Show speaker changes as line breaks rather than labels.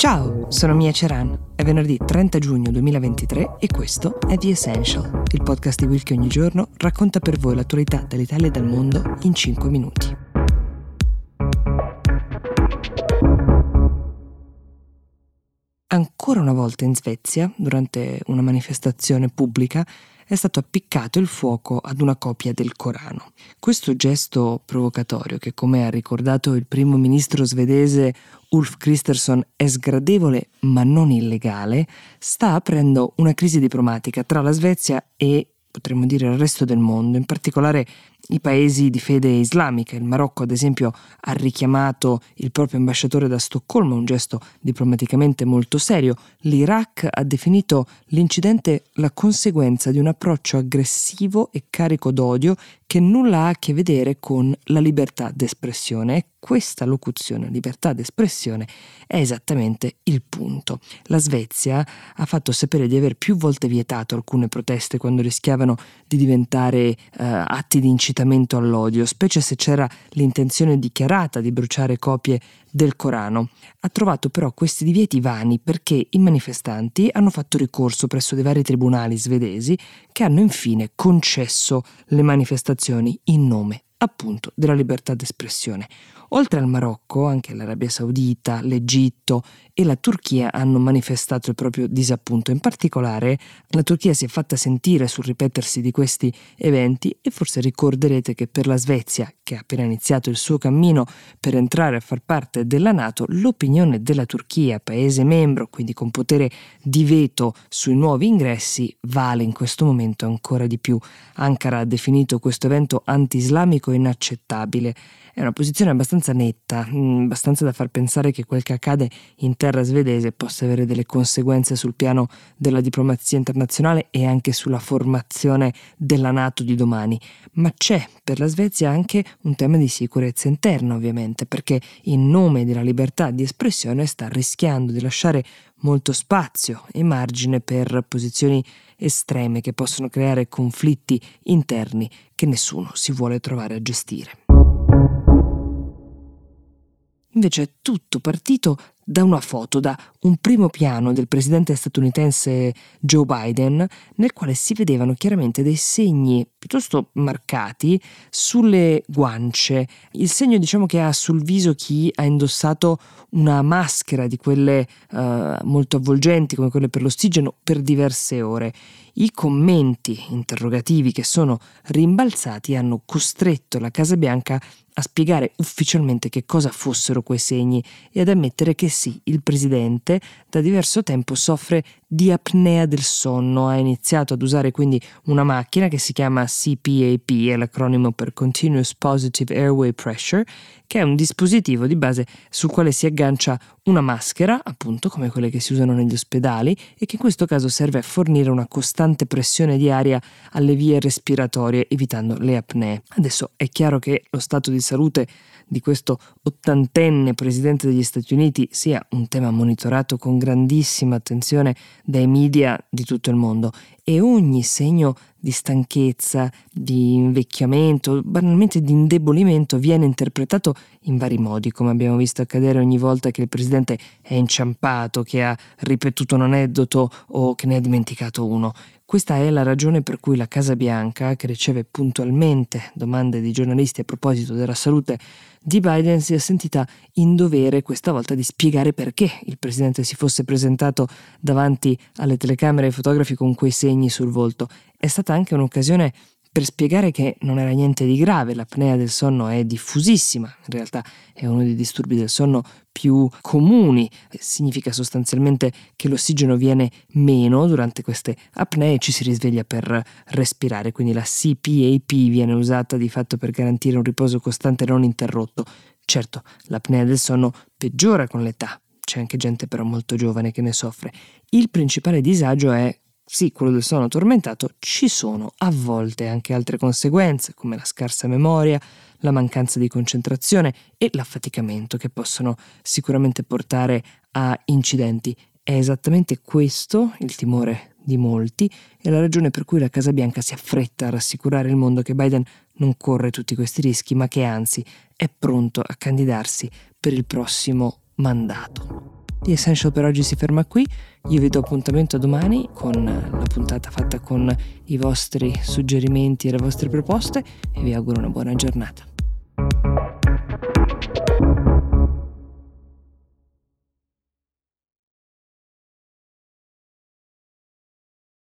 Ciao, sono Mia Ceran. È venerdì 30 giugno 2023 e questo è The Essential, il podcast di Will che ogni giorno racconta per voi l'attualità dall'Italia e dal mondo in 5 minuti. Ancora una volta in Svezia, durante una manifestazione pubblica, è stato appiccato il fuoco ad una copia del Corano. Questo gesto provocatorio, che come ha ricordato il primo ministro svedese Ulf Kristersson è sgradevole ma non illegale, sta aprendo una crisi diplomatica tra la Svezia e potremmo dire il resto del mondo, in particolare i paesi di fede islamica. Il Marocco, ad esempio, ha richiamato il proprio ambasciatore da Stoccolma, un gesto diplomaticamente molto serio. L'Iraq ha definito l'incidente la conseguenza di un approccio aggressivo e carico d'odio che nulla ha a che vedere con la libertà d'espressione. Questa locuzione, libertà d'espressione, è esattamente il punto. La Svezia ha fatto sapere di aver più volte vietato alcune proteste quando rischiavano di diventare eh, atti di incitamento all'odio, specie se c'era l'intenzione dichiarata di bruciare copie del Corano. Ha trovato però questi divieti vani perché i manifestanti hanno fatto ricorso presso dei vari tribunali svedesi che hanno infine concesso le manifestazioni in nome appunto della libertà d'espressione. Oltre al Marocco, anche l'Arabia Saudita, l'Egitto e la Turchia hanno manifestato il proprio disappunto. In particolare, la Turchia si è fatta sentire sul ripetersi di questi eventi e forse ricorderete che per la Svezia, che ha appena iniziato il suo cammino per entrare a far parte della Nato, l'opinione della Turchia, paese membro, quindi con potere di veto sui nuovi ingressi, vale in questo momento ancora di più. Ankara ha definito questo evento anti-islamico inaccettabile è una posizione abbastanza netta, mm, abbastanza da far pensare che quel che accade in terra svedese possa avere delle conseguenze sul piano della diplomazia internazionale e anche sulla formazione della Nato di domani. Ma c'è per la Svezia anche un tema di sicurezza interna, ovviamente, perché in nome della libertà di espressione sta rischiando di lasciare molto spazio e margine per posizioni estreme che possono creare conflitti interni che nessuno si vuole trovare a gestire. Invece è tutto partito da una foto, da un primo piano del presidente statunitense Joe Biden, nel quale si vedevano chiaramente dei segni piuttosto marcati sulle guance. Il segno diciamo che ha sul viso chi ha indossato una maschera di quelle uh, molto avvolgenti come quelle per l'ossigeno per diverse ore. I commenti interrogativi che sono rimbalzati hanno costretto la Casa Bianca a spiegare ufficialmente che cosa fossero quei segni e ad ammettere che sì, il presidente da diverso tempo soffre di apnea del sonno, ha iniziato ad usare quindi una macchina che si chiama CPAP, è l'acronimo per Continuous Positive Airway Pressure, che è un dispositivo di base sul quale si aggancia una maschera, appunto come quelle che si usano negli ospedali, e che in questo caso serve a fornire una costante pressione di aria alle vie respiratorie, evitando le apnee. Adesso è chiaro che lo stato di salute di questo ottantenne presidente degli Stati Uniti sia un tema monitorato con grandissima attenzione dai media di tutto il mondo e ogni segno di stanchezza, di invecchiamento, banalmente di indebolimento viene interpretato in vari modi, come abbiamo visto accadere ogni volta che il presidente è inciampato, che ha ripetuto un aneddoto o che ne ha dimenticato uno. Questa è la ragione per cui la Casa Bianca, che riceve puntualmente domande di giornalisti a proposito della salute di Biden, si è sentita in dovere questa volta di spiegare perché il presidente si fosse presentato davanti alle telecamere e ai fotografi con quei segni sul volto. È stata anche un'occasione per spiegare che non era niente di grave, l'apnea del sonno è diffusissima, in realtà è uno dei disturbi del sonno più comuni, significa sostanzialmente che l'ossigeno viene meno durante queste apnee e ci si risveglia per respirare, quindi la CPAP viene usata di fatto per garantire un riposo costante non interrotto. Certo, l'apnea del sonno peggiora con l'età, c'è anche gente però molto giovane che ne soffre. Il principale disagio è sì, quello del sonno tormentato, ci sono a volte anche altre conseguenze, come la scarsa memoria, la mancanza di concentrazione e l'affaticamento, che possono sicuramente portare a incidenti. È esattamente questo il timore di molti e la ragione per cui la Casa Bianca si affretta a rassicurare il mondo che Biden non corre tutti questi rischi, ma che anzi è pronto a candidarsi per il prossimo mandato. The Essential per oggi si ferma qui, io vi do appuntamento domani con la puntata fatta con i vostri suggerimenti e le vostre proposte e vi auguro una buona giornata.